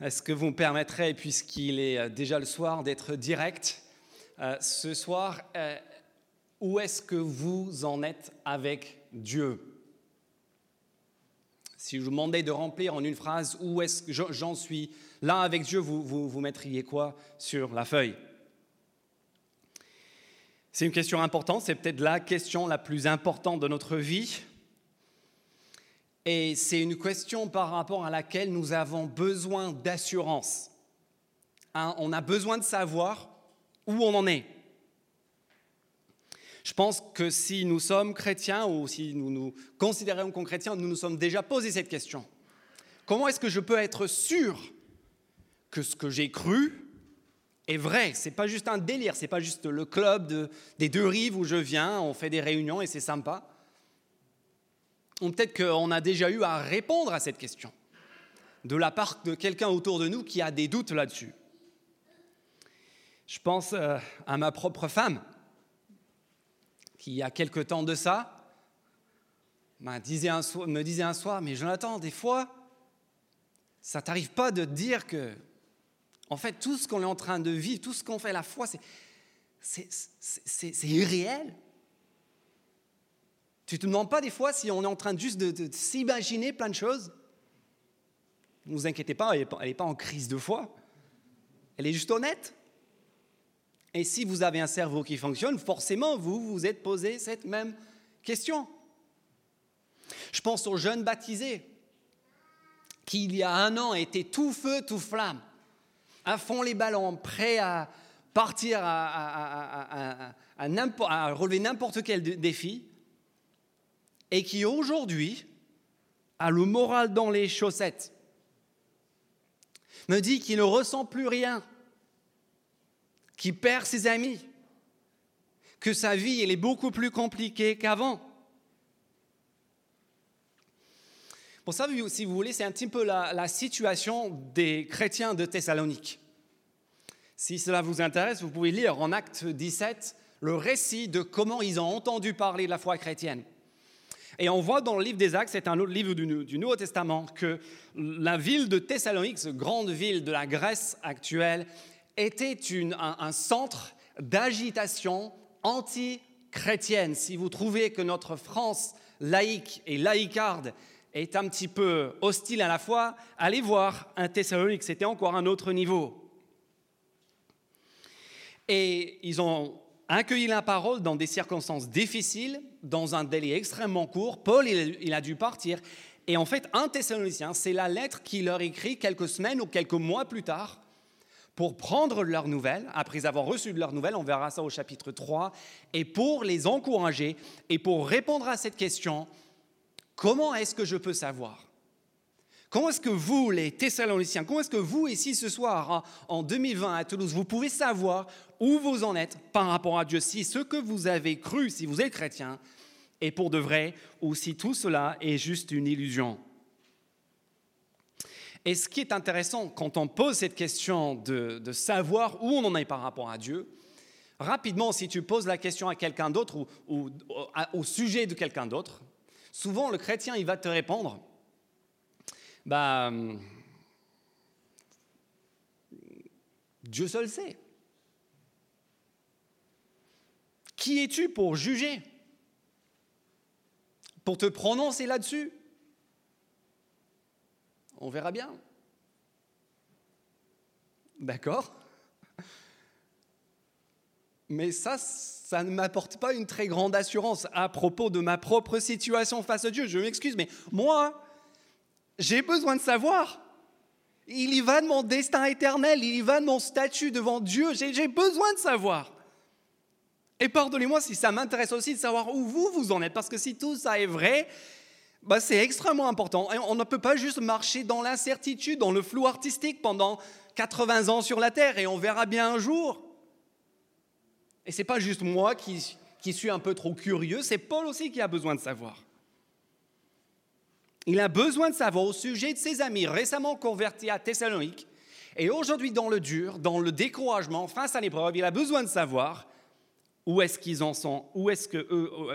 Est-ce que vous me permettrez, puisqu'il est euh, déjà le soir, d'être direct euh, ce soir euh, Où est-ce que vous en êtes avec Dieu? Si je vous demandais de remplir en une phrase où est-ce que j'en suis là avec Dieu, vous, vous, vous mettriez quoi sur la feuille? C'est une question importante, c'est peut-être la question la plus importante de notre vie. Et c'est une question par rapport à laquelle nous avons besoin d'assurance. Hein, on a besoin de savoir où on en est. Je pense que si nous sommes chrétiens ou si nous nous considérons comme chrétiens, nous nous sommes déjà posé cette question. Comment est-ce que je peux être sûr que ce que j'ai cru est vrai? C'est pas juste un délire, c'est pas juste le club des deux rives où je viens, on fait des réunions et c'est sympa peut-être qu'on a déjà eu à répondre à cette question de la part de quelqu'un autour de nous qui a des doutes là-dessus. Je pense euh, à ma propre femme, qui il y a quelque temps de ça me disait un soir, mais Jonathan, des fois, ça t'arrive pas de dire que, en fait, tout ce qu'on est en train de vivre, tout ce qu'on fait la foi, c'est irréel. Tu ne te demandes pas des fois si on est en train juste de, s'imaginer plein de choses? Ne vous inquiétez pas, elle n'est pas en crise de foi. Elle est juste honnête. Et si vous avez un cerveau qui fonctionne, forcément, vous vous êtes posé cette même question. Je pense aux jeunes baptisés qui, il y a un an, étaient tout feu, tout flamme, à fond les ballons, prêts à partir à relever n'importe quel défi et qui aujourd'hui a le moral dans les chaussettes, me dit qu'il ne ressent plus rien, qu'il perd ses amis, que sa vie est beaucoup plus compliquée qu'avant. Pour ça, si vous voulez, c'est un petit peu la, la situation des chrétiens de Thessalonique. Si cela vous intéresse, vous pouvez lire en Acte 17 le récit de comment ils ont entendu parler de la foi chrétienne. Et on voit dans le livre des Actes, c'est un autre livre du, Nouveau Testament, que la ville de Thessalonique, cette grande ville de la Grèce actuelle, était un, centre d'agitation anti-chrétienne. Si vous trouvez que notre France laïque et laïcarde est un petit peu hostile à la foi, allez voir un Thessalonique, c'était encore un autre niveau. Et ils ont accueilli la parole dans des circonstances difficiles, dans un délai extrêmement court. Paul, il, a dû partir. Et en fait, un Thessalonicien, c'est la lettre qu'il leur écrit quelques semaines ou quelques mois plus tard pour prendre leurs nouvelles, après avoir reçu leurs nouvelles, on verra ça au chapitre 3, et pour les encourager et pour répondre à cette question, comment est-ce que je peux savoir? Comment est-ce que vous, les Thessaloniciens, comment est-ce que vous, ici ce soir, hein, en 2020 à Toulouse, vous pouvez savoir où vous en êtes par rapport à Dieu, si ce que vous avez cru, si vous êtes chrétien, est pour de vrai, ou si tout cela est juste une illusion Et ce qui est intéressant quand on pose cette question de, savoir où on en est par rapport à Dieu, rapidement, si tu poses la question à quelqu'un d'autre ou, au sujet de quelqu'un d'autre, souvent le chrétien, il va te répondre bah, Dieu seul sait. Qui es-tu pour juger? Pour te prononcer là-dessus? On verra bien. D'accord Mais ça, ça ne m'apporte pas une très grande assurance à propos de ma propre situation face à Dieu. Je m'excuse, mais moi, j'ai besoin de savoir. Il y va de mon destin éternel, il y va de mon statut devant Dieu. J'ai besoin de savoir. Et pardonnez-moi si ça m'intéresse aussi de savoir où vous, vous en êtes, parce que si tout ça est vrai, bah c'est extrêmement important. Et on ne peut pas juste marcher dans l'incertitude, dans le flou artistique pendant 80 ans sur la Terre, et on verra bien un jour. Et c'est pas juste moi qui, qui suis un peu trop curieux, c'est Paul aussi qui a besoin de savoir. Il a besoin de savoir au sujet de ses amis récemment convertis à Thessalonique et aujourd'hui dans le dur, dans le découragement, face à l'épreuve, il a besoin de savoir où est-ce qu'ils en sont, où est-ce qu'eux ont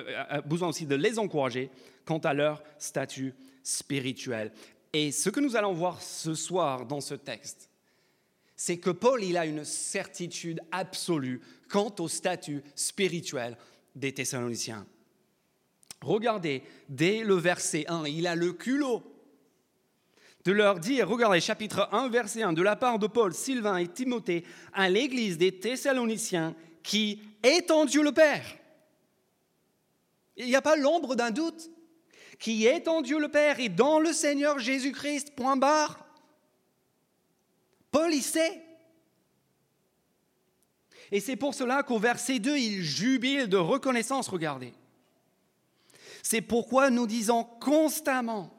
besoin aussi de les encourager quant à leur statut spirituel? Et ce que nous allons voir ce soir dans ce texte, c'est que Paul, il a une certitude absolue quant au statut spirituel des Thessaloniciens. Regardez, dès le verset 1, il a le culot de leur dire, regardez chapitre 1, verset 1, de la part de Paul, Sylvain et Timothée à l'église des Thessaloniciens qui est en Dieu le Père. Il n'y a pas l'ombre d'un doute. Qui est en Dieu le Père et dans le Seigneur Jésus-Christ, point barre. Paul y sait. Et c'est pour cela qu'au verset 2, il jubile de reconnaissance, regardez. C'est pourquoi nous disons constamment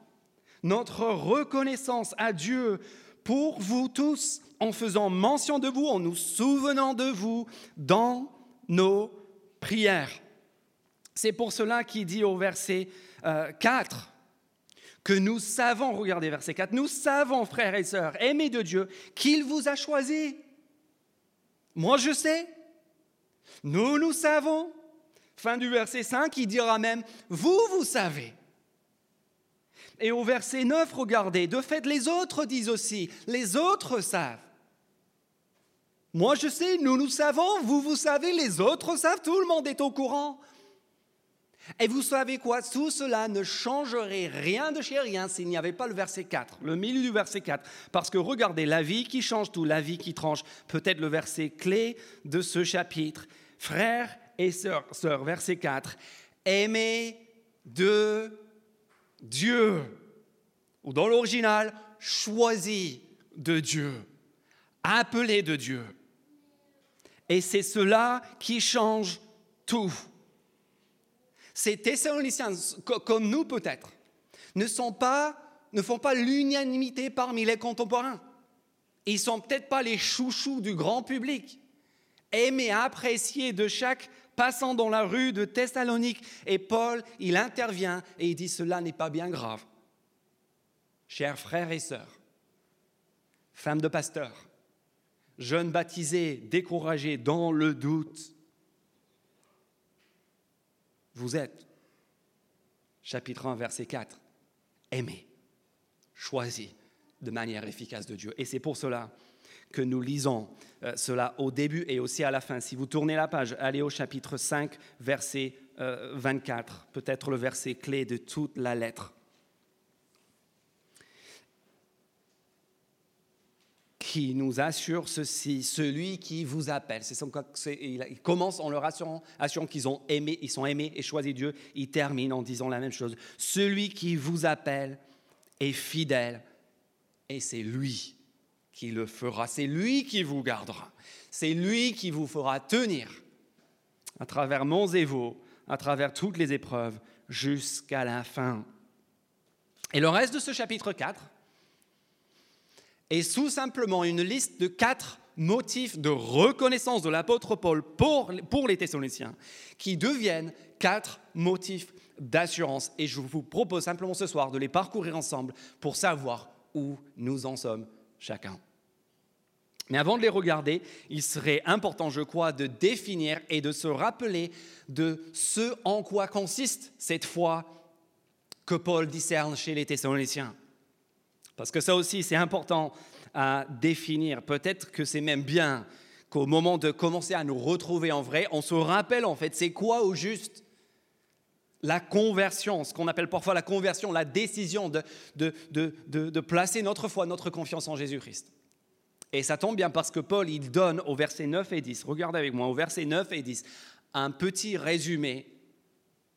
notre reconnaissance à Dieu pour vous tous en faisant mention de vous, en nous souvenant de vous dans nos prières. C'est pour cela qu'il dit au verset 4 euh, que nous savons, regardez verset 4, nous savons, frères et sœurs, aimés de Dieu, qu'il vous a choisi. Moi je sais, nous nous savons. Fin du verset 5, il dira même, vous, vous savez. Et au verset 9, regardez, de fait, les autres disent aussi, les autres savent. Moi, je sais, nous, nous savons, vous, vous savez, les autres savent, tout le monde est au courant. Et vous savez quoi? Tout cela ne changerait rien de chez rien s'il n'y avait pas le verset 4, le milieu du verset 4. Parce que regardez, la vie qui change tout, la vie qui tranche, peut-être le verset clé de ce chapitre. Frères et sœurs, verset 4, aimez de Dieu, ou dans l'original, choisi de Dieu, appelé de Dieu. Et c'est cela qui change tout. Ces Thessaloniciens, comme nous peut-être, ne, sont pas, ne font pas l'unanimité parmi les contemporains. Ils ne sont peut-être pas les chouchous du grand public, aimés, appréciés de chaque passant dans la rue de Thessalonique. Et Paul, il intervient et il dit, cela n'est pas bien grave. Chers frères et sœurs, femmes de pasteur, jeunes baptisés, découragés dans le doute, vous êtes, chapitre 1, verset 4, aimés, choisis de manière efficace de Dieu. Et c'est pour cela que nous lisons cela au début et aussi à la fin. Si vous tournez la page, allez au chapitre 5, verset 24, euh, peut-être le verset clé de toute la lettre. qui nous assure ceci, celui qui vous appelle. C'est il commence en leur assurant, assurant qu'ils ont aimé, ils sont aimés et choisi Dieu. Il termine en disant la même chose. Celui qui vous appelle est fidèle et c'est lui qui le fera. C'est lui qui vous gardera. C'est lui qui vous fera tenir à travers monts et vaux, à travers toutes les épreuves, jusqu'à la fin. Et le reste de ce chapitre 4 est tout simplement une liste de quatre motifs de reconnaissance de l'apôtre Paul pour, pour les Thessaloniciens, qui deviennent quatre motifs d'assurance. Et je vous propose simplement ce soir de les parcourir ensemble pour savoir où nous en sommes chacun. Mais avant de les regarder, il serait important, je crois, de définir et de se rappeler de ce en quoi consiste cette foi que Paul discerne chez les Thessaloniciens. Parce que ça aussi, c'est important à définir. Peut-être que c'est même bien qu'au moment de commencer à nous retrouver en vrai, on se rappelle en fait, c'est quoi au juste la conversion, ce qu'on appelle parfois la conversion, la décision de, de, de, de placer notre foi, notre confiance en Jésus-Christ. Et ça tombe bien parce que Paul, il donne au verset 9 et 10, regardez avec moi, au verset 9 et 10, un petit résumé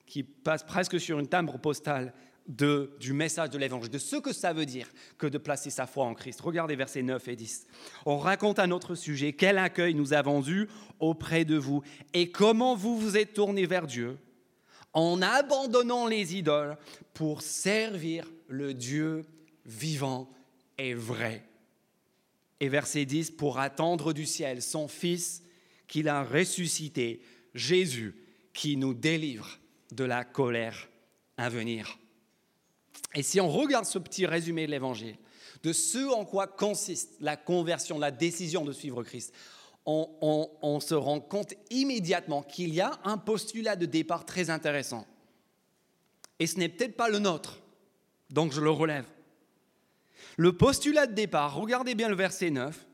qui passe presque sur une timbre postale de, du message de l'évangile, de ce que ça veut dire que de placer sa foi en Christ. Regardez versets 9 et 10. On raconte à notre sujet quel accueil nous avons eu auprès de vous et comment vous vous êtes tournés vers Dieu en abandonnant les idoles pour servir le Dieu vivant et vrai et verset 10, pour attendre du ciel son Fils qu'il a ressuscité, Jésus, qui nous délivre de la colère à venir. Et si on regarde ce petit résumé de l'Évangile, de ce en quoi consiste la conversion, la décision de suivre Christ, on, on se rend compte immédiatement qu'il y a un postulat de départ très intéressant. Et ce n'est peut-être pas le nôtre, donc je le relève. Le postulat de départ, regardez bien le verset 9,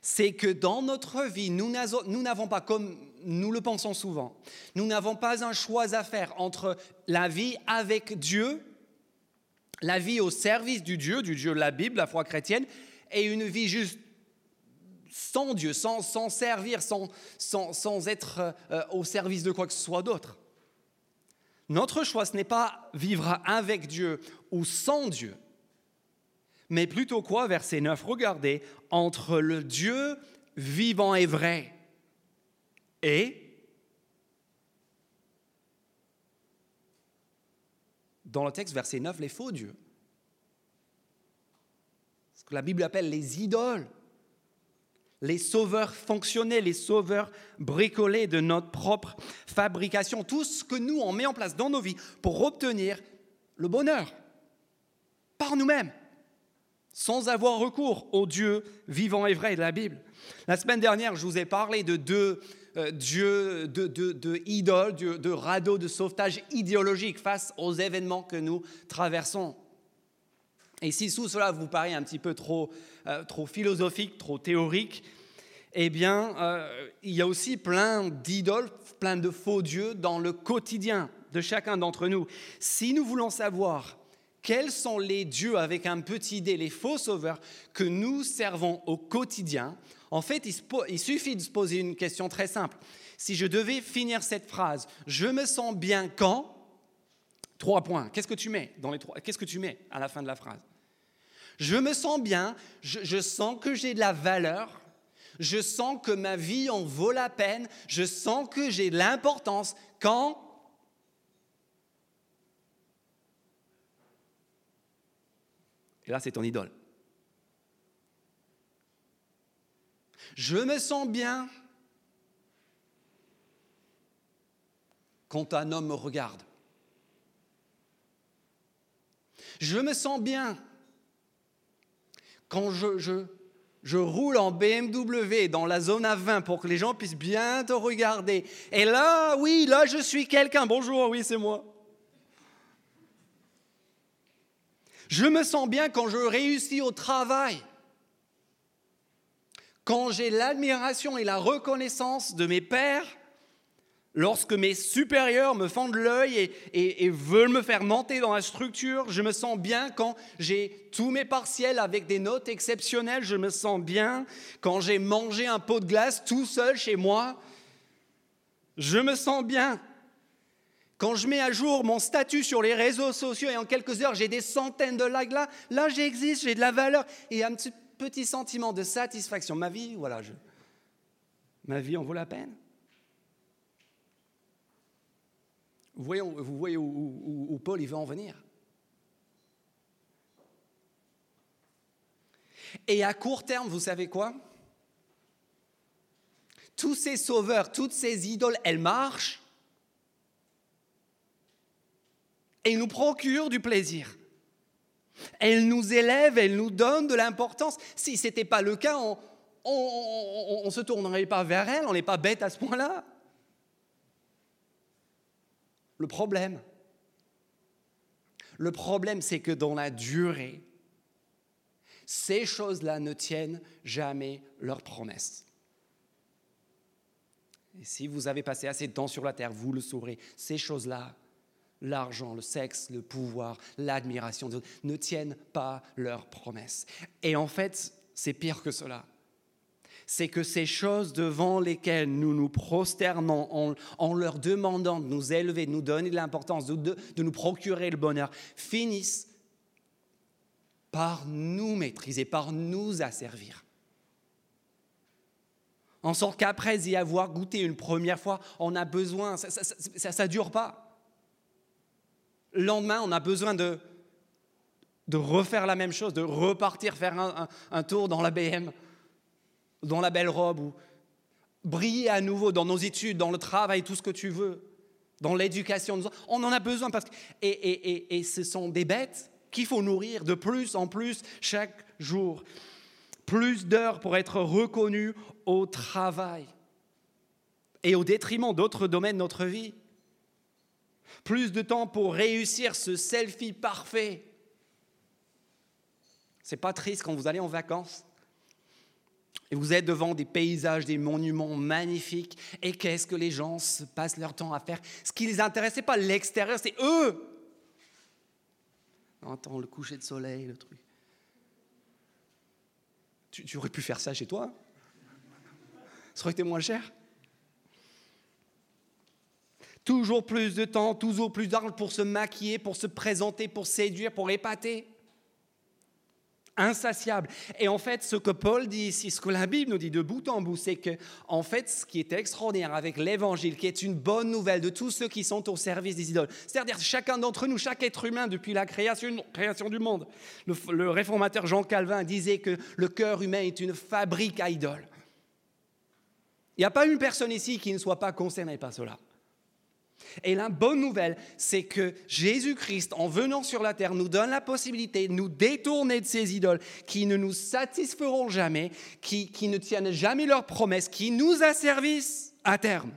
c'est que dans notre vie, nous n'avons pas, comme nous le pensons souvent, nous n'avons pas un choix à faire entre la vie avec Dieu, la vie au service du Dieu, du Dieu de la Bible, la foi chrétienne, et une vie juste sans Dieu, sans, servir, sans, être euh, au service de quoi que ce soit d'autre. Notre choix, ce n'est pas vivre avec Dieu ou sans Dieu, mais plutôt quoi Verset 9, regardez, entre le Dieu vivant et vrai et dans le texte, verset 9, les faux dieux. Ce que la Bible appelle les idoles les sauveurs fonctionnels, les sauveurs bricolés de notre propre fabrication, tout ce que nous, on met en place dans nos vies pour obtenir le bonheur par nous-mêmes, sans avoir recours au Dieu vivant et vrai de la Bible. La semaine dernière, je vous ai parlé de deux euh, dieux, de, de, idoles, de, de radeaux de sauvetage idéologique face aux événements que nous traversons. Et si tout cela vous paraît un petit peu trop, euh, trop philosophique, trop théorique, eh bien, euh, il y a aussi plein d'idoles, plein de faux dieux dans le quotidien de chacun d'entre nous. Si nous voulons savoir quels sont les dieux avec un petit dé, les faux sauveurs que nous servons au quotidien, en fait, il, suffit de se poser une question très simple. Si je devais finir cette phrase, je me sens bien quand? Trois points. Qu'est-ce que tu mets dans les trois Qu'est-ce que tu mets à la fin de la phrase? Je me sens bien, je, sens que j'ai de la valeur, je sens que ma vie en vaut la peine, je sens que j'ai de l'importance. Quand? Et là, c'est ton idole. Je me sens bien quand un homme me regarde. Je me sens bien quand je, roule en BMW dans la zone à 20 pour que les gens puissent bien te regarder. Et là, oui, là, je suis quelqu'un. Bonjour, oui, c'est moi. Je me sens bien quand je réussis au travail. Quand j'ai l'admiration et la reconnaissance de mes pères Lorsque mes supérieurs me fendent l'œil et, veulent me faire monter dans la structure, je me sens bien quand j'ai tous mes partiels avec des notes exceptionnelles, je me sens bien quand j'ai mangé un pot de glace tout seul chez moi, je me sens bien. Quand je mets à jour mon statut sur les réseaux sociaux et en quelques heures j'ai des centaines de likes là, là j'existe, j'ai de la valeur et un petit, sentiment de satisfaction. Ma vie, voilà, je, ma vie en vaut la peine. Vous voyez, voyez où, Paul il veut en venir. Et à court terme, vous savez quoi? Tous ces sauveurs, toutes ces idoles, elles marchent et nous procurent du plaisir. Elles nous élèvent, elles nous donnent de l'importance. Si ce n'était pas le cas, on ne se tournerait pas vers elles, on n'est pas bête à ce point-là. Le problème, le problème, c'est que dans la durée, ces choses-là ne tiennent jamais leurs promesses. Et si vous avez passé assez de temps sur la terre, vous le saurez, ces choses-là, l'argent, le sexe, le pouvoir, l'admiration, ne tiennent pas leurs promesses. Et en fait, c'est pire que cela c'est que ces choses devant lesquelles nous nous prosternons en, leur demandant de nous élever, de nous donner de l'importance, de, nous procurer le bonheur, finissent par nous maîtriser, par nous asservir. En sorte qu'après y avoir goûté une première fois, on a besoin, ça ne dure pas. Le lendemain, on a besoin de, refaire la même chose, de repartir faire un, tour dans la BM dans la belle robe, ou briller à nouveau dans nos études, dans le travail, tout ce que tu veux, dans l'éducation. On en a besoin parce que... Et, ce sont des bêtes qu'il faut nourrir de plus en plus chaque jour. Plus d'heures pour être reconnus au travail et au détriment d'autres domaines de notre vie. Plus de temps pour réussir ce selfie parfait C'est pas triste quand vous allez en vacances et vous êtes devant des paysages, des monuments magnifiques. Et qu'est-ce que les gens se passent leur temps à faire? Ce qui les n'est pas l'extérieur, c'est eux. On entend le coucher de soleil, le truc. Tu, aurais pu faire ça chez toi Ça aurait été moins cher. Toujours plus de temps, toujours plus d'argent pour se maquiller, pour se présenter, pour séduire, pour épater insatiable. Et en fait, ce que Paul dit ici, ce que la Bible nous dit de bout en bout, c'est que, en fait, ce qui est extraordinaire avec l'évangile, qui est une bonne nouvelle de tous ceux qui sont au service des idoles, c'est-à-dire chacun d'entre nous, chaque être humain depuis la création, du monde. Le, le réformateur Jean Calvin disait que le cœur humain est une fabrique à idoles. Il n'y a pas une personne ici qui ne soit pas concernée par cela. Et la bonne nouvelle, c'est que Jésus-Christ, en venant sur la terre, nous donne la possibilité de nous détourner de ces idoles qui ne nous satisferont jamais, qui, ne tiennent jamais leurs promesses, qui nous asservissent à terme.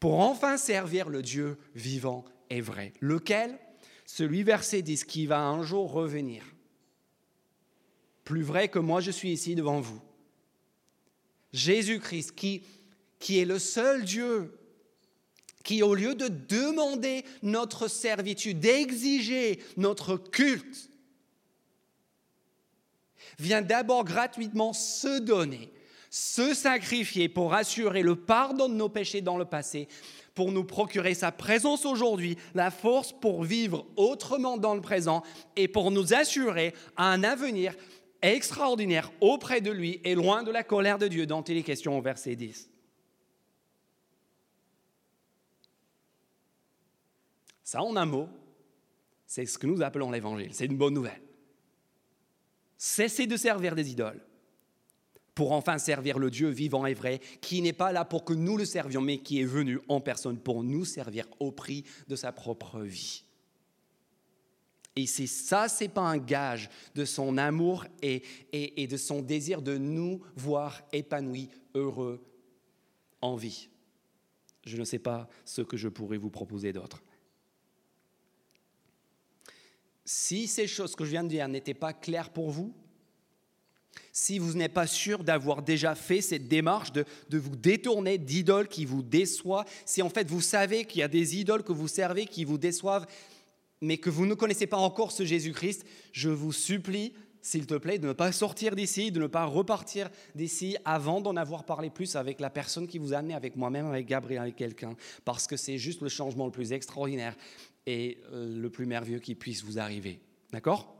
Pour enfin servir le Dieu vivant et vrai. Lequel? Celui verset 10 qui va un jour revenir. Plus vrai que moi je suis ici devant vous. Jésus-Christ qui qui est le seul Dieu qui, au lieu de demander notre servitude, d'exiger notre culte, vient d'abord gratuitement se donner, se sacrifier pour assurer le pardon de nos péchés dans le passé, pour nous procurer sa présence aujourd'hui, la force pour vivre autrement dans le présent et pour nous assurer un avenir extraordinaire auprès de lui et loin de la colère de Dieu dont il est question au verset 10. Ça, en un mot, c'est ce que nous appelons l'évangile. C'est une bonne nouvelle. Cessez de servir des idoles pour enfin servir le Dieu vivant et vrai, qui n'est pas là pour que nous le servions, mais qui est venu en personne pour nous servir au prix de sa propre vie. Et c'est ça, c'est pas un gage de son amour et, et de son désir de nous voir épanouis, heureux, en vie. Je ne sais pas ce que je pourrais vous proposer d'autre. Si ces choses que je viens de dire n'étaient pas claires pour vous, si vous n'êtes pas sûr d'avoir déjà fait cette démarche de, vous détourner d'idoles qui vous déçoivent, si en fait vous savez qu'il y a des idoles que vous servez qui vous déçoivent, mais que vous ne connaissez pas encore ce Jésus-Christ, je vous supplie, s'il te plaît, de ne pas sortir d'ici, de ne pas repartir d'ici avant d'en avoir parlé plus avec la personne qui vous a amené, avec moi-même, avec Gabriel, avec quelqu'un, parce que c'est juste le changement le plus extraordinaire et euh, le plus merveilleux qui puisse vous arriver. D'accord?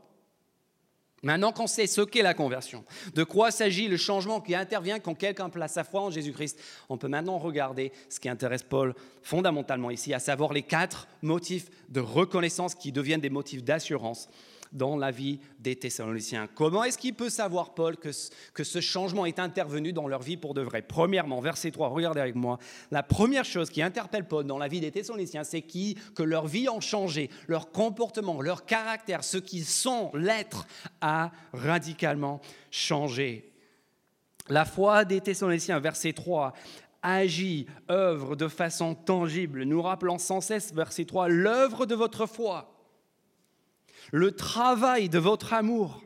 Maintenant qu'on sait ce qu'est la conversion, de quoi s'agit le changement qui intervient quand quelqu'un place sa foi en Jésus-Christ, on peut maintenant regarder ce qui intéresse Paul fondamentalement ici, à savoir les quatre motifs de reconnaissance qui deviennent des motifs d'assurance dans la vie des Thessaloniciens. Comment est-ce qu'il peut savoir, Paul, que, que ce changement est intervenu dans leur vie pour de vrai? Premièrement, verset 3, regardez avec moi, la première chose qui interpelle Paul dans la vie des Thessaloniciens, c'est qui, que leur vie a changé, leur comportement, leur caractère, ce qu'ils sont, l'être, a radicalement changé. La foi des Thessaloniciens, verset 3, agit, œuvre de façon tangible, nous rappelant sans cesse, verset 3, l'œuvre de votre foi le travail de votre amour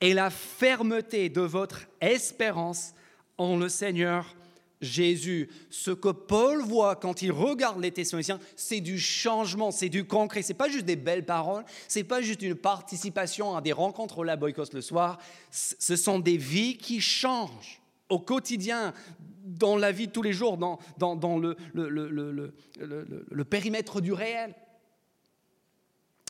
et la fermeté de votre espérance en le Seigneur Jésus. Ce que Paul voit quand il regarde les Thessaloniciens, c'est du changement, c'est du concret. C'est pas juste des belles paroles, c'est pas juste une participation à des rencontres au la le soir. Ce sont des vies qui changent au quotidien, dans la vie de tous les jours, dans, le périmètre du réel.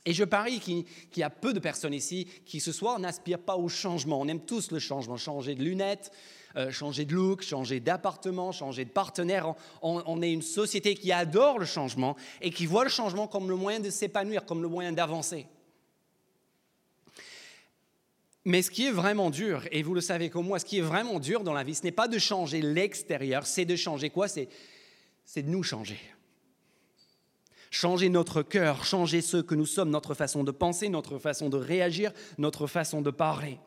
Et je parie qu'il y a peu de personnes ici qui ce soir n'aspirent pas au changement. On aime tous le changement, changer de lunettes, euh, changer de look, changer d'appartement, changer de partenaire. On, est une société qui adore le changement et qui voit le changement comme le moyen de s'épanouir, comme le moyen d'avancer. Mais ce qui est vraiment dur, et vous le savez comme moi, ce qui est vraiment dur dans la vie, ce n'est pas de changer l'extérieur, c'est de changer quoi? C'est de nous changer changer notre cœur, changer ce que nous sommes, notre façon de penser, notre façon de réagir, notre façon de parler.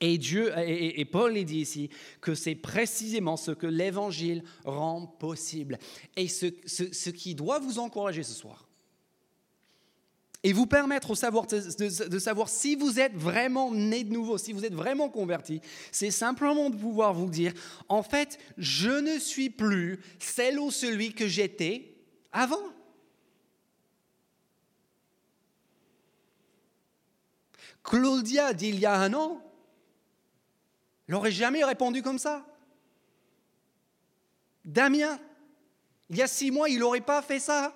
Et Dieu et, Paul dit ici que c'est précisément ce que l'Évangile rend possible et ce, ce qui doit vous encourager ce soir. et vous permettre de, savoir si vous êtes vraiment né de nouveau, si vous êtes vraiment converti, c'est simplement de pouvoir vous dire, en fait, je ne suis plus celle ou celui que j'étais avant. Claudia d'il y a un an, n'aurait jamais répondu comme ça. Damien, il y a six mois, il n'aurait pas fait ça.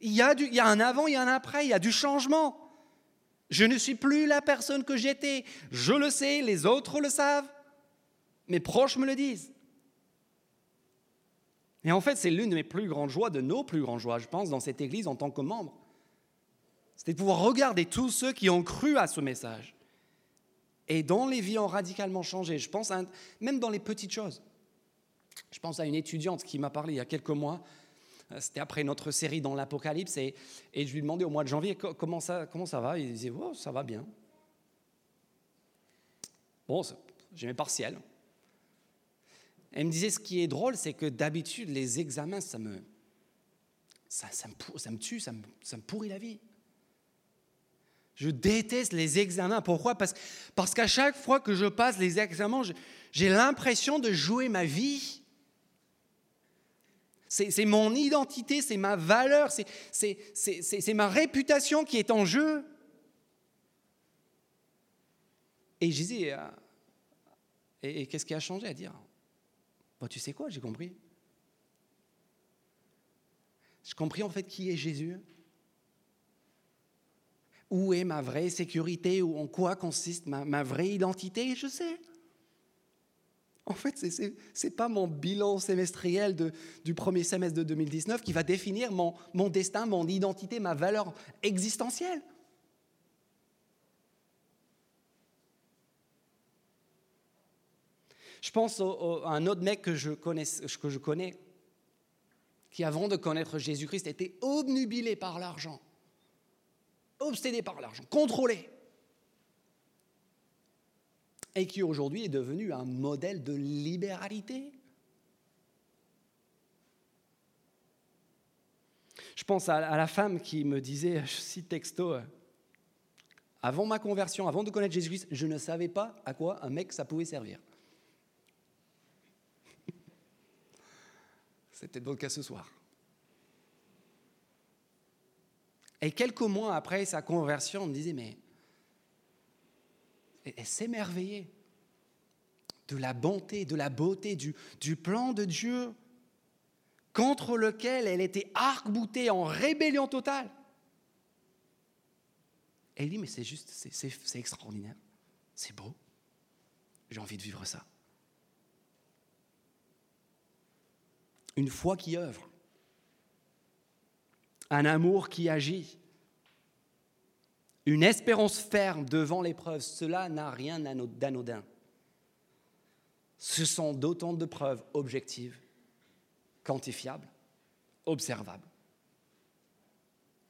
Il y a un avant, il y a un après, il y a du changement. Je ne suis plus la personne que j'étais. Je le sais, les autres le savent. Mes proches me le disent. Et en fait, c'est l'une de mes plus grandes joies, de nos plus grandes joies, je pense, dans cette Église en tant que membre. C'était de pouvoir regarder tous ceux qui ont cru à ce message et dont les vies ont radicalement changé. Je pense même dans les petites choses. Je pense à une étudiante qui m'a parlé il y a quelques mois. Euh, c'était après notre série dans l'Apocalypse et, je lui demandais au mois de janvier comment ça, comment ça va? Il disait oh, ça va bien. Bon, j'ai mes partiels. Elle me disait ce qui est drôle, c'est que d'habitude, les examens, ça me, ça, me, ça me tue, ça me, ça me pourrit la vie. Je déteste les examens. Pourquoi? Parce, parce qu'à chaque fois que je passe les examens, j'ai l'impression de jouer ma vie. C'est mon identité, c'est ma valeur, c'est ma réputation qui est en jeu. Et je disais, euh, et, qu'est-ce qui a changé à dire? Bah, Tu sais quoi, j'ai compris. J'ai compris en fait qui est Jésus où est ma vraie sécurité, ou en quoi consiste ma, vraie identité, je sais. En fait, ce n'est pas mon bilan semestriel du premier semestre de 2019 qui va définir mon, destin, mon identité, ma valeur existentielle. Je pense à un autre mec que je, connais, qui avant de connaître Jésus-Christ était obnubilé par l'argent obsédé par l'argent, contrôlé, et qui aujourd'hui est devenu un modèle de libéralité. Je pense à, la femme qui me disait, je cite texto, avant ma conversion, avant de connaître Jésus-Christ, je ne savais pas à quoi un mec ça pouvait servir. C'était le cas ce soir. Et quelques mois après sa conversion, on me disait, mais elle s'émerveillait de la bonté, de la beauté, du, du plan de Dieu contre lequel elle était arc-boutée en rébellion totale. elle dit, mais c'est juste, c'est extraordinaire, c'est beau, j'ai envie de vivre ça. Une foi qui œuvre, un amour qui agit, une espérance ferme devant l'épreuve, cela n'a rien d'anodin. Ce sont d'autant de preuves objectives, quantifiables, observables,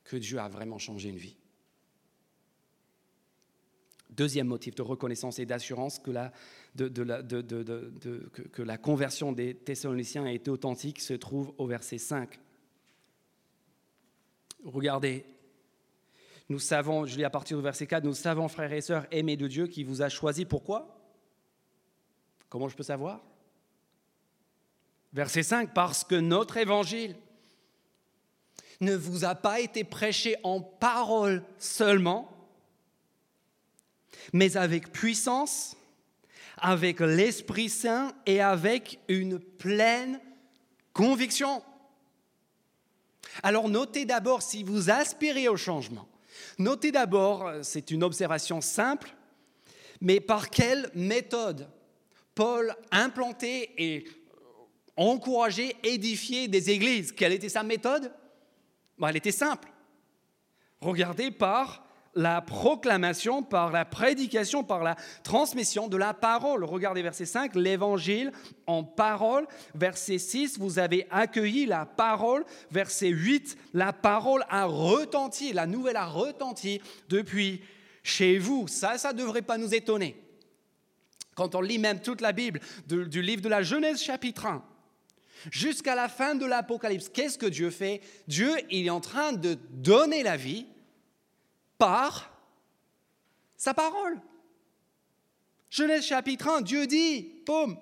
que Dieu a vraiment changé une vie. Deuxième motif de reconnaissance et d'assurance que la, conversion des Thessaloniciens a été authentique se trouve au verset 5. Regardez, nous savons, je lis à partir du verset 4, nous savons, frères et sœurs, aimés de Dieu, qui vous a choisi. Pourquoi? Comment je peux savoir? Verset 5, parce que notre évangile ne vous a pas été prêché en parole seulement, mais avec puissance, avec l'Esprit Saint et avec une pleine conviction. Alors notez d'abord si vous aspirez au changement. Notez d'abord, c'est une observation simple, mais par quelle méthode Paul implantait et encourageait, édifiait des églises Quelle était sa méthode? Elle était simple. Regardez par la proclamation, par la prédication, par la transmission de la parole. Regardez verset 5, l'évangile en parole. Verset 6, vous avez accueilli la parole. Verset 8, la parole a retenti, la nouvelle a retenti depuis chez vous. Ça, ça ne devrait pas nous étonner. Quand on lit même toute la Bible, du livre de la Genèse chapitre 1 Jusqu'à la fin de l'Apocalypse, qu'est-ce que Dieu fait? Dieu, il est en train de donner la vie par sa parole. Genèse chapitre 1, Dieu dit, poum,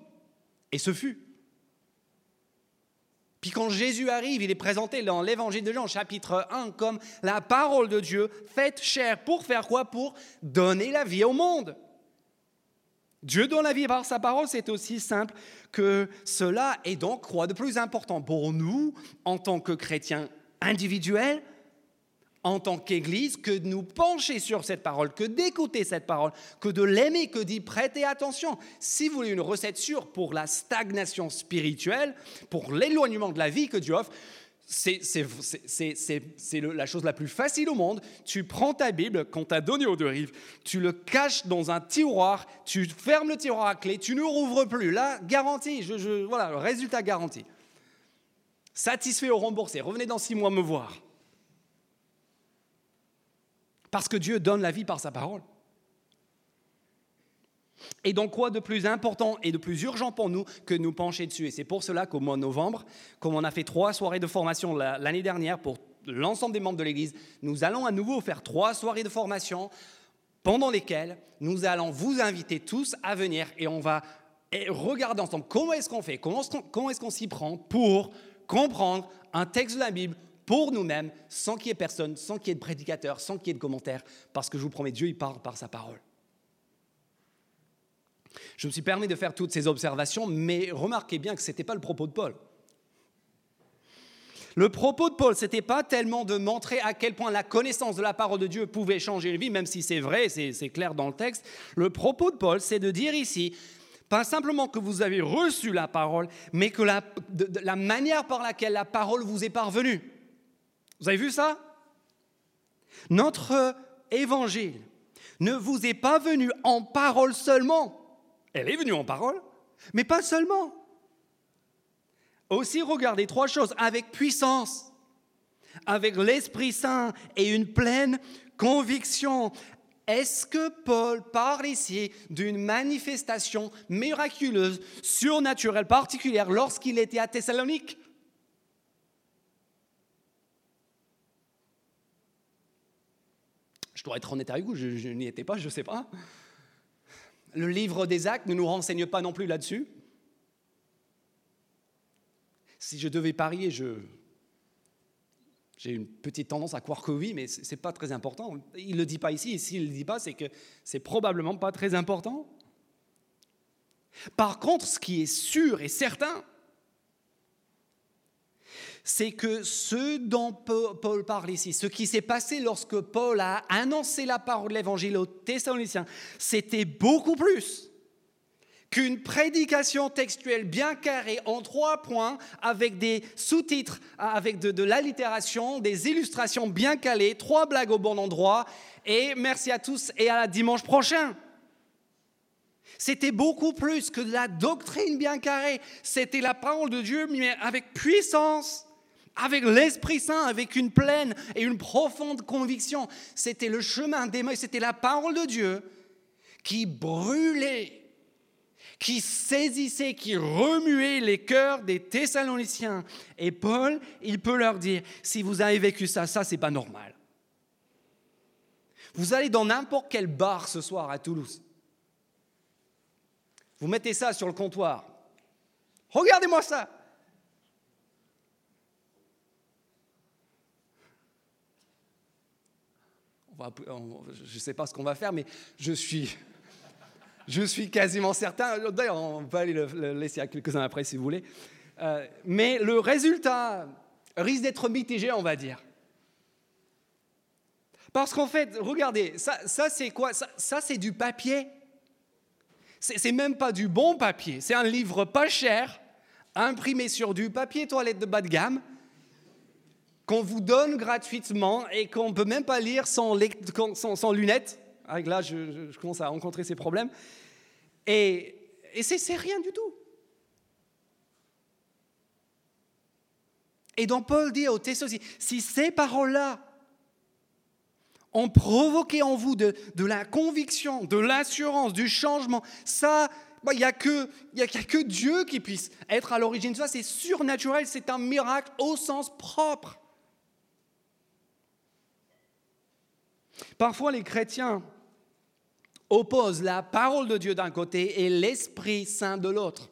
et ce fut. Puis quand Jésus arrive, il est présenté dans l'évangile de Jean, chapitre 1, comme la parole de Dieu faite chair. Pour faire quoi? Pour donner la vie au monde. Dieu donne la vie par sa parole, c'est aussi simple que cela. Et donc, quoi de plus important pour nous, en tant que chrétiens individuels, en tant qu'Église que de nous pencher sur cette parole, que d'écouter cette parole, que de l'aimer, que d'y prêter attention. Si vous voulez une recette sûre pour la stagnation spirituelle, pour l'éloignement de la vie que Dieu offre, c'est la chose la plus facile au monde. Tu prends ta Bible qu'on t'a donnée aux deux rives, tu le caches dans un tiroir, tu fermes le tiroir à clé, tu ne rouvres plus. Là, garantie, je, voilà, le résultat garanti. Satisfait ou remboursé, revenez dans six mois me voir. Parce que Dieu donne la vie par sa parole. Et donc quoi de plus important et de plus urgent pour nous que nous pencher dessus? Et c'est pour cela qu'au mois de novembre, comme on a fait trois soirées de formation l'année dernière pour l'ensemble des membres de l'Église, nous allons à nouveau faire trois soirées de formation pendant lesquelles nous allons vous inviter tous à venir et on va regarder ensemble comment est-ce qu'on fait, comment est-ce qu'on s'y prend pour comprendre un texte de la Bible pour nous-mêmes, sans qu'il y ait personne, sans qu'il y ait de prédicateur, sans qu'il y ait de commentaires, parce que je vous promets, Dieu, il parle par sa parole. Je me suis permis de faire toutes ces observations, mais remarquez bien que ce n'était pas le propos de Paul. Le propos de Paul, ce n'était pas tellement de montrer à quel point la connaissance de la parole de Dieu pouvait changer une vie, même si c'est vrai, c'est clair dans le texte. Le propos de Paul, c'est de dire ici, pas simplement que vous avez reçu la parole, mais que la, la manière par laquelle la parole vous est parvenue. Vous avez vu ça? Notre évangile ne vous est pas venu en parole seulement. Elle est venue en parole, mais pas seulement. Aussi, regardez trois choses avec puissance, avec l'Esprit Saint et une pleine conviction. Est-ce que Paul parle ici d'une manifestation miraculeuse, surnaturelle, particulière lorsqu'il était à Thessalonique? Je dois être honnête avec vous, je, n'y étais pas, je ne sais pas. Le livre des actes ne nous renseigne pas non plus là-dessus. Si je devais parier, je, j'ai une petite tendance à croire que oui, mais ce n'est pas très important. Il ne le dit pas ici, et s'il ne le dit pas, c'est que c'est probablement pas très important. Par contre, ce qui est sûr et certain, c'est que ce dont Paul parle ici, ce qui s'est passé lorsque Paul a annoncé la parole de l'évangile aux Thessaloniciens, c'était beaucoup plus qu'une prédication textuelle bien carrée en trois points avec des sous-titres, avec de, de l'allitération, des illustrations bien calées, trois blagues au bon endroit, et merci à tous et à dimanche prochain. C'était beaucoup plus que de la doctrine bien carrée, c'était la parole de Dieu mais avec puissance avec l'Esprit Saint, avec une pleine et une profonde conviction. C'était le chemin d'Emmaüs, c'était la parole de Dieu qui brûlait, qui saisissait, qui remuait les cœurs des Thessaloniciens. Et Paul, il peut leur dire, si vous avez vécu ça, ça, c'est pas normal. Vous allez dans n'importe quel bar ce soir à Toulouse. Vous mettez ça sur le comptoir. Regardez-moi ça. Je ne sais pas ce qu'on va faire, mais je suis, je suis quasiment certain. D'ailleurs, on peut aller le, laisser à quelques-uns après si vous voulez. Euh, mais le résultat risque d'être mitigé, on va dire. Parce qu'en fait, regardez, ça, c'est quoi? Ça, ça c'est du papier. C'est même pas du bon papier. C'est un livre pas cher, imprimé sur du papier toilette de bas de gamme qu'on vous donne gratuitement et qu'on ne peut même pas lire sans, sans, lunettes. Avec là, je, commence à rencontrer ces problèmes. Et, c'est rien du tout. Et donc Paul dit au Thessaloniciens, si ces paroles-là ont provoqué en vous de, la conviction, de l'assurance, du changement, ça, bah, il n'y a que Dieu qui puisse être à l'origine de ça. C'est surnaturel, c'est un miracle au sens propre. Parfois, les chrétiens opposent la parole de Dieu d'un côté et l'Esprit Saint de l'autre.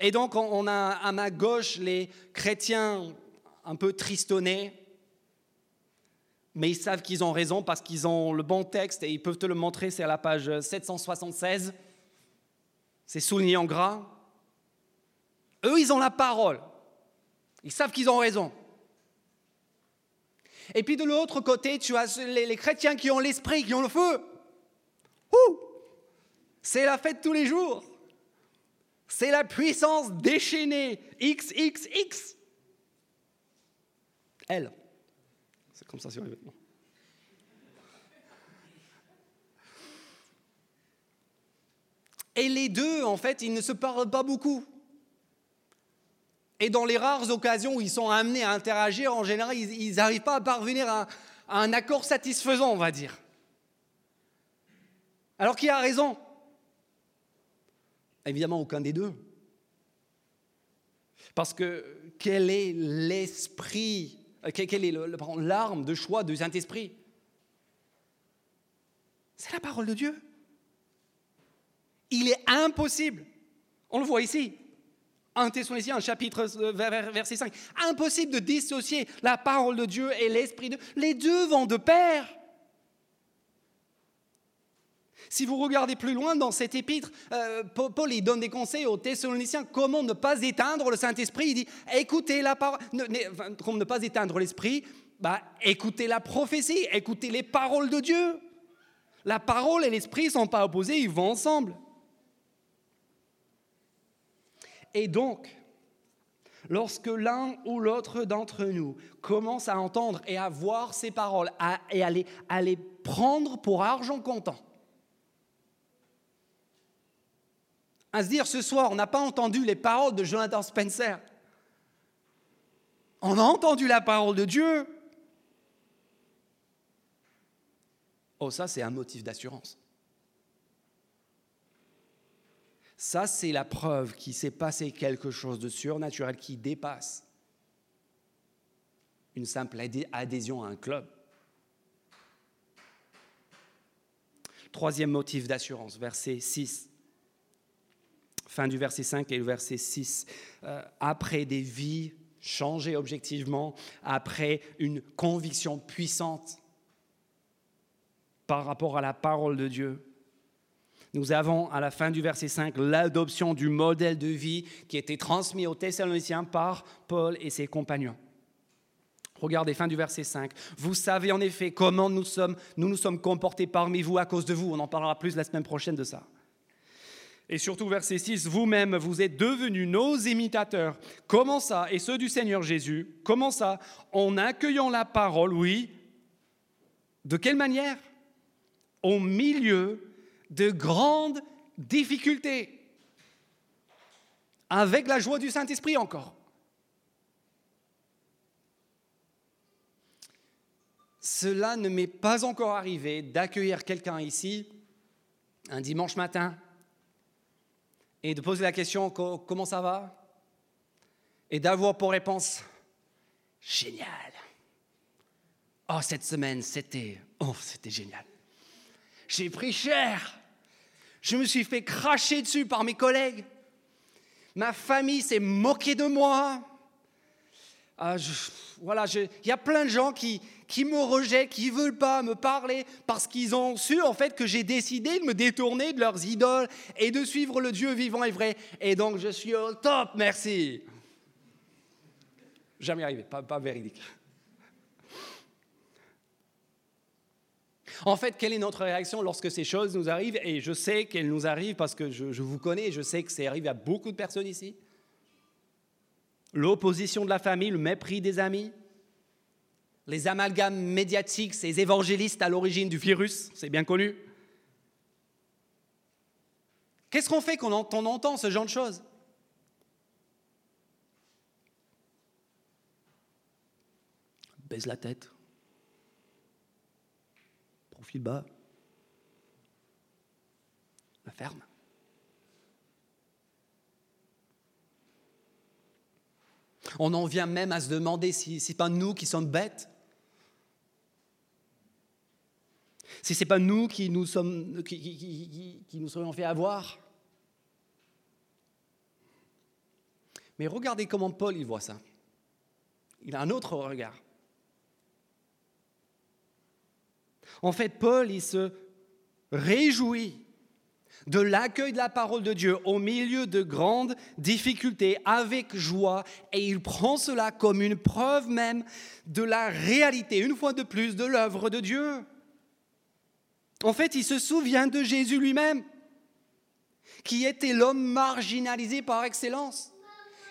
Et donc, on a à ma gauche les chrétiens un peu tristonnés, mais ils savent qu'ils ont raison parce qu'ils ont le bon texte et ils peuvent te le montrer, c'est à la page 776. C'est souligné en gras. Eux, ils ont la parole. Ils savent qu'ils ont raison. Et puis de l'autre côté, tu as les, chrétiens qui ont l'esprit, qui ont le feu. C'est la fête tous les jours. C'est la puissance déchaînée. XXX. Elle. C'est comme ça sur les vêtements. Et les deux, en fait, ils ne se parlent pas beaucoup. Et dans les rares occasions où ils sont amenés à interagir, en général, ils n'arrivent pas à parvenir à, un accord satisfaisant, on va dire. Alors qui a raison? Évidemment, aucun des deux. Parce que quel est l'esprit, quelle est l'arme de choix du Saint-Esprit? C'est la parole de Dieu. Il est impossible, on le voit ici, 1 Thessaloniciens, chapitre euh, verset 5, impossible de dissocier la parole de Dieu et l'Esprit de. Les deux vont de pair. Si vous regardez plus loin dans cet épître, euh, Paul il donne des conseils aux Thessaloniciens comment ne pas éteindre le Saint-Esprit. Il dit écoutez la parole, comment ne pas éteindre l'Esprit? Bah, Écoutez la prophétie, écoutez les paroles de Dieu. La parole et l'Esprit ne sont pas opposés, ils vont ensemble. Et donc, lorsque l'un ou l'autre d'entre nous commence à entendre et à voir ces paroles et à les, à les prendre pour argent comptant, à se dire ce soir, on n'a pas entendu les paroles de Jonathan Spencer. On a entendu la parole de Dieu. Oh, ça, c'est un motif d'assurance. Ça, c'est la preuve qu'il s'est passé quelque chose de surnaturel qui dépasse une simple adhésion à un club. Troisième motif d'assurance, verset 6 fin du verset 5 et le verset 6, euh, après des vies changées objectivement, après une conviction puissante par rapport à la parole de Dieu. Nous avons à la fin du verset 5 l'adoption du modèle de vie qui était transmis aux Thessaloniciens par Paul et ses compagnons. Regardez, fin du verset 5. Vous savez en effet comment nous sommes, nous nous sommes comportés parmi vous à cause de vous. On en parlera plus la semaine prochaine de ça. Et surtout, verset 6, vous-même, vous êtes devenus nos imitateurs. Comment ça Et ceux du Seigneur Jésus. Comment ça En accueillant la parole, oui. De quelle manière? Au milieu de grandes difficultés. Avec la joie du Saint-Esprit encore. Cela ne m'est pas encore arrivé d'accueillir quelqu'un ici un dimanche matin et de poser la question comment ça va? Et d'avoir pour réponse génial. Oh, cette semaine, c'était oh, c'était génial. J'ai pris cher. Je me suis fait cracher dessus par mes collègues. Ma famille s'est moquée de moi. Ah, voilà, il y a plein de gens qui, qui me rejettent, qui ne veulent pas me parler parce qu'ils ont su en fait que j'ai décidé de me détourner de leurs idoles et de suivre le Dieu vivant et vrai. Et donc je suis au top, merci. Jamais arrivé, pas, pas véridique. En fait, quelle est notre réaction lorsque ces choses nous arrivent? Et je sais qu'elles nous arrivent parce que je, vous connais je sais que ça arrive à beaucoup de personnes ici. L'opposition de la famille, le mépris des amis, les amalgames médiatiques, ces évangélistes à l'origine du virus, c'est bien connu. Qu'est-ce qu'on fait quand on entend ce genre de choses? Baise la tête, puis bah, ferme. On en vient même à se demander si ce n'est pas nous qui sommes bêtes. Si ce n'est pas nous qui nous, sommes, qui nous serions fait avoir. Mais regardez comment Paul il voit ça. Il a un autre regard. En fait, Paul, il se réjouit de l'accueil de la parole de Dieu au milieu de grandes difficultés avec joie et il prend cela comme une preuve même de la réalité, une fois de plus, de l'œuvre de Dieu. En fait, il se souvient de Jésus lui-même, qui était l'homme marginalisé par excellence,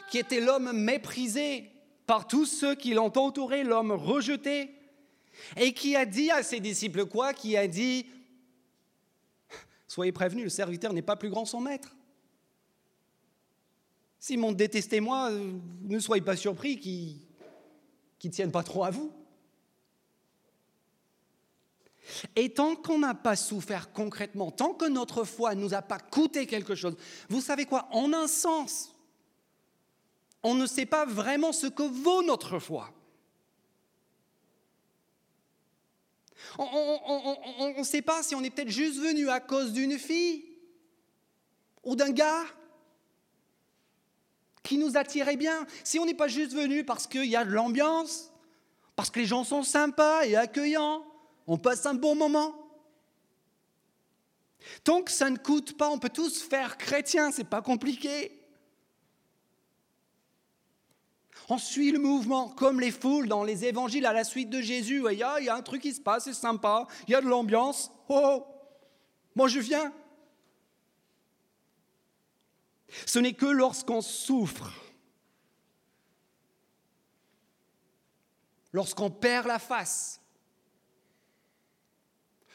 qui était l'homme méprisé par tous ceux qui l'ont entouré, l'homme rejeté, et qui a dit à ses disciples quoi? Qui a dit, soyez prévenus, le serviteur n'est pas plus grand son maître. S'ils m'ont détesté moi, ne soyez pas surpris qu'ils ne tiennent pas trop à vous. Et tant qu'on n'a pas souffert concrètement, tant que notre foi ne nous a pas coûté quelque chose, vous savez quoi? En un sens, on ne sait pas vraiment ce que vaut notre foi. On ne sait pas si on est peut-être juste venu à cause d'une fille ou d'un gars qui nous attirait bien. Si on n'est pas juste venu parce qu'il y a de l'ambiance, parce que les gens sont sympas et accueillants, on passe un bon moment. Tant que ça ne coûte pas, on peut tous faire chrétien, c'est pas compliqué. On suit le mouvement comme les foules dans les évangiles à la suite de Jésus. Il y, a, il y a un truc qui se passe, c'est sympa, il y a de l'ambiance. Oh, oh, moi je viens. Ce n'est que lorsqu'on souffre, lorsqu'on perd la face,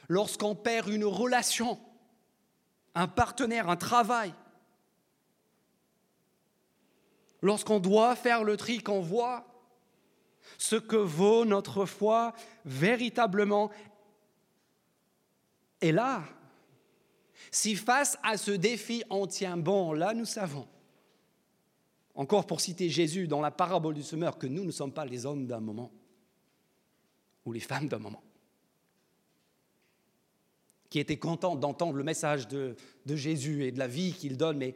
lorsqu'on perd une relation, un partenaire, un travail, lorsqu'on doit faire le tri, qu'on voit ce que vaut notre foi véritablement. Et là, si face à ce défi on tient bon, là nous savons, encore pour citer Jésus dans la parabole du semeur, que nous ne sommes pas les hommes d'un moment ou les femmes d'un moment, qui étaient contents d'entendre le message de, Jésus et de la vie qu'il donne, mais,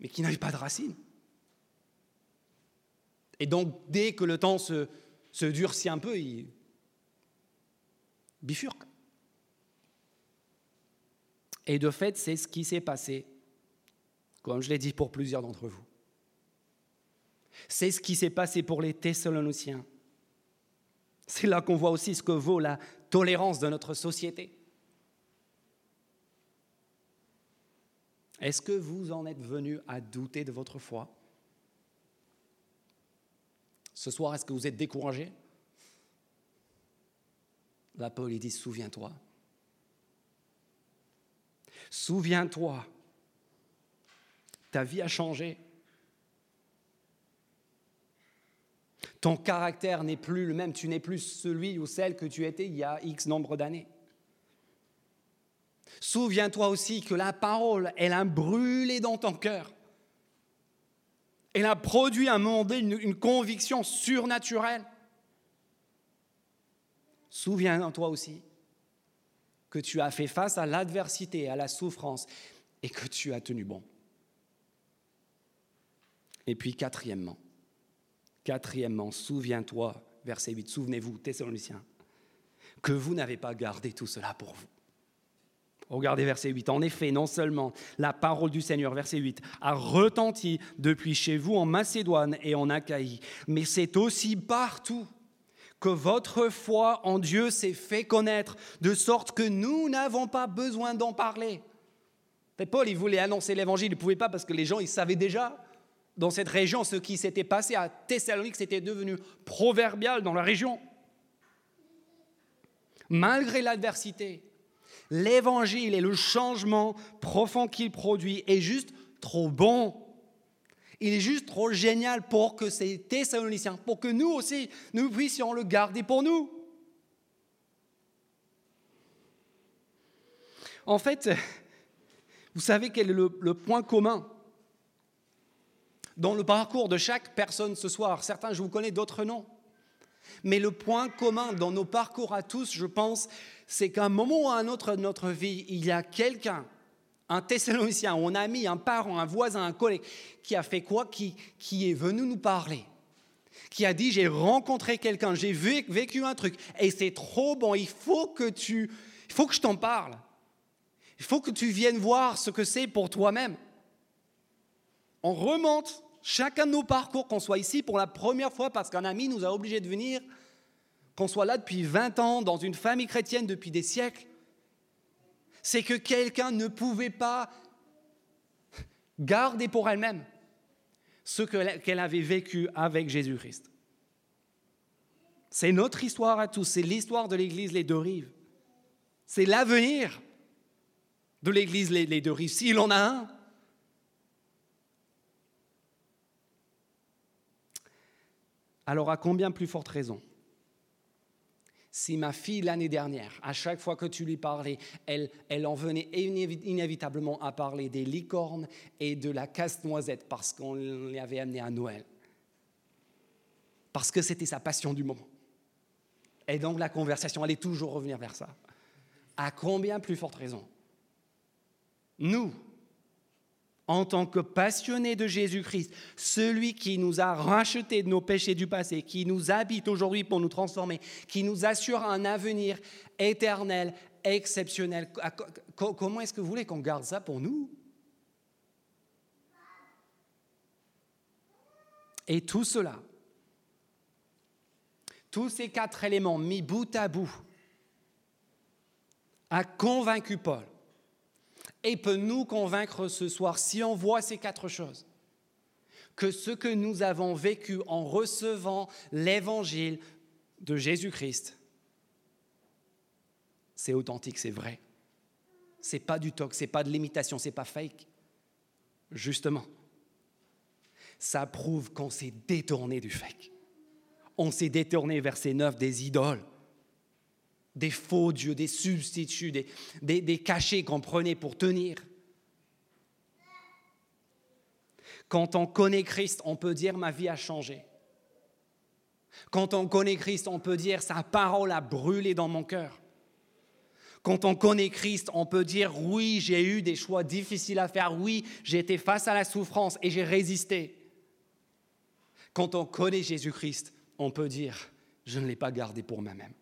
mais qui n'avaient pas de racines. Et donc, dès que le temps se, durcit un peu, il bifurque. Et de fait, c'est ce qui s'est passé, comme je l'ai dit pour plusieurs d'entre vous. C'est ce qui s'est passé pour les Thessaloniciens. C'est là qu'on voit aussi ce que vaut la tolérance de notre société. Est-ce que vous en êtes venu à douter de votre foi? Ce soir, est-ce que vous êtes découragé? La Paul, il dit, souviens-toi. Souviens-toi. Ta vie a changé. Ton caractère n'est plus le même, tu n'es plus celui ou celle que tu étais il y a X nombre d'années. Souviens-toi aussi que la parole, elle a brûlé dans ton cœur. Elle a produit à un moment donné une, conviction surnaturelle. Souviens-toi aussi que tu as fait face à l'adversité, à la souffrance, et que tu as tenu bon. Et puis quatrièmement, quatrièmement, souviens-toi, verset 8, souvenez-vous, Thessaloniciens, que vous n'avez pas gardé tout cela pour vous. Regardez verset 8. En effet, non seulement la parole du Seigneur, verset 8, a retenti depuis chez vous en Macédoine et en Achaïe, mais c'est aussi partout que votre foi en Dieu s'est fait connaître, de sorte que nous n'avons pas besoin d'en parler. Paul, il voulait annoncer l'évangile, il ne pouvait pas parce que les gens, ils savaient déjà dans cette région ce qui s'était passé à Thessalonique, c'était devenu proverbial dans la région. Malgré l'adversité, l'évangile et le changement profond qu'il produit est juste trop bon. Il est juste trop génial pour que ces Thessaloniciens, pour que nous aussi, nous puissions le garder pour nous. En fait, vous savez quel est le, point commun dans le parcours de chaque personne ce soir. Certains, je vous connais, d'autres non. Mais le point commun dans nos parcours à tous, je pense, c'est qu'à un moment ou à un autre de notre vie, il y a quelqu'un, un Thessalonicien, un ami, un parent, un voisin, un collègue, qui a fait quoi qui, est venu nous parler qui a dit j'ai rencontré quelqu'un, j'ai vécu un truc et c'est trop bon, il faut que tu il faut que je t'en parle. Il faut que tu viennes voir ce que c'est pour toi-même. On remonte chacun de nos parcours, qu'on soit ici pour la première fois parce qu'un ami nous a obligés de venir, qu'on soit là depuis 20 ans, dans une famille chrétienne depuis des siècles. C'est que quelqu'un ne pouvait pas garder pour elle-même ce qu'elle avait vécu avec Jésus-Christ. C'est notre histoire à tous, c'est l'histoire de l'Église Les Deux Rives. C'est l'avenir de l'Église Les Deux Rives, s'il en a un. Alors à combien plus forte raison? Si ma fille l'année dernière, à chaque fois que tu lui parlais, elle, en venait inévitablement à parler des licornes et de la casse-noisette parce qu'on l'avait avait amené à Noël. Parce que c'était sa passion du moment. Et donc la conversation allait toujours revenir vers ça. À combien plus forte raison? Nous, en tant que passionnés de Jésus-Christ, celui qui nous a rachetés de nos péchés du passé, qui nous habite aujourd'hui pour nous transformer, qui nous assure un avenir éternel, exceptionnel. Comment est-ce que vous voulez qu'on garde ça pour nous? Et tout cela, tous ces quatre éléments mis bout à bout, a convaincu Paul et peut nous convaincre ce soir, si on voit ces quatre choses, que ce que nous avons vécu en recevant l'évangile de Jésus-Christ, c'est authentique, c'est vrai. C'est pas du toc, c'est pas de l'imitation, c'est pas fake. Justement, ça prouve qu'on s'est détourné du fake. On s'est détourné vers ces neufs des idoles des faux dieux, des substituts, des, cachets qu'on prenait pour tenir. Quand on connaît Christ, on peut dire ma vie a changé. Quand on connaît Christ, on peut dire sa parole a brûlé dans mon cœur. Quand on connaît Christ, on peut dire oui, j'ai eu des choix difficiles à faire, oui, j'ai été face à la souffrance et j'ai résisté. Quand on connaît Jésus-Christ, on peut dire je ne l'ai pas gardé pour moi-même.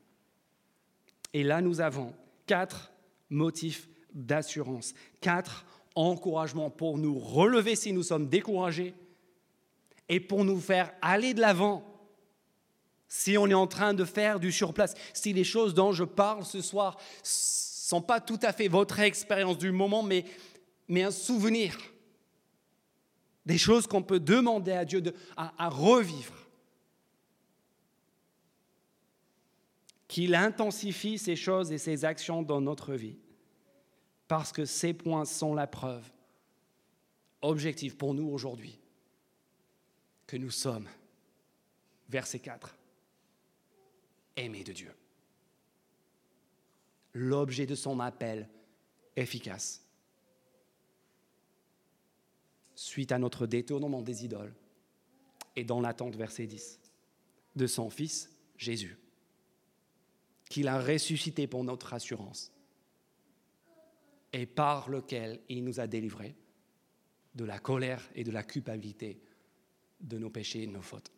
Et là, nous avons quatre motifs d'assurance, quatre encouragements pour nous relever si nous sommes découragés et pour nous faire aller de l'avant si on est en train de faire du surplace, si les choses dont je parle ce soir ne sont pas tout à fait votre expérience du moment, mais, un souvenir, des choses qu'on peut demander à Dieu de, à revivre. Qu'il intensifie ces choses et ces actions dans notre vie, parce que ces points sont la preuve objective pour nous aujourd'hui que nous sommes, verset 4, aimés de Dieu. L'objet de son appel efficace. Suite à notre détournement des idoles et dans l'attente, verset 10, de son Fils Jésus qu'il a ressuscité pour notre assurance et par lequel il nous a délivrés de la colère et de la culpabilité de nos péchés et de nos fautes.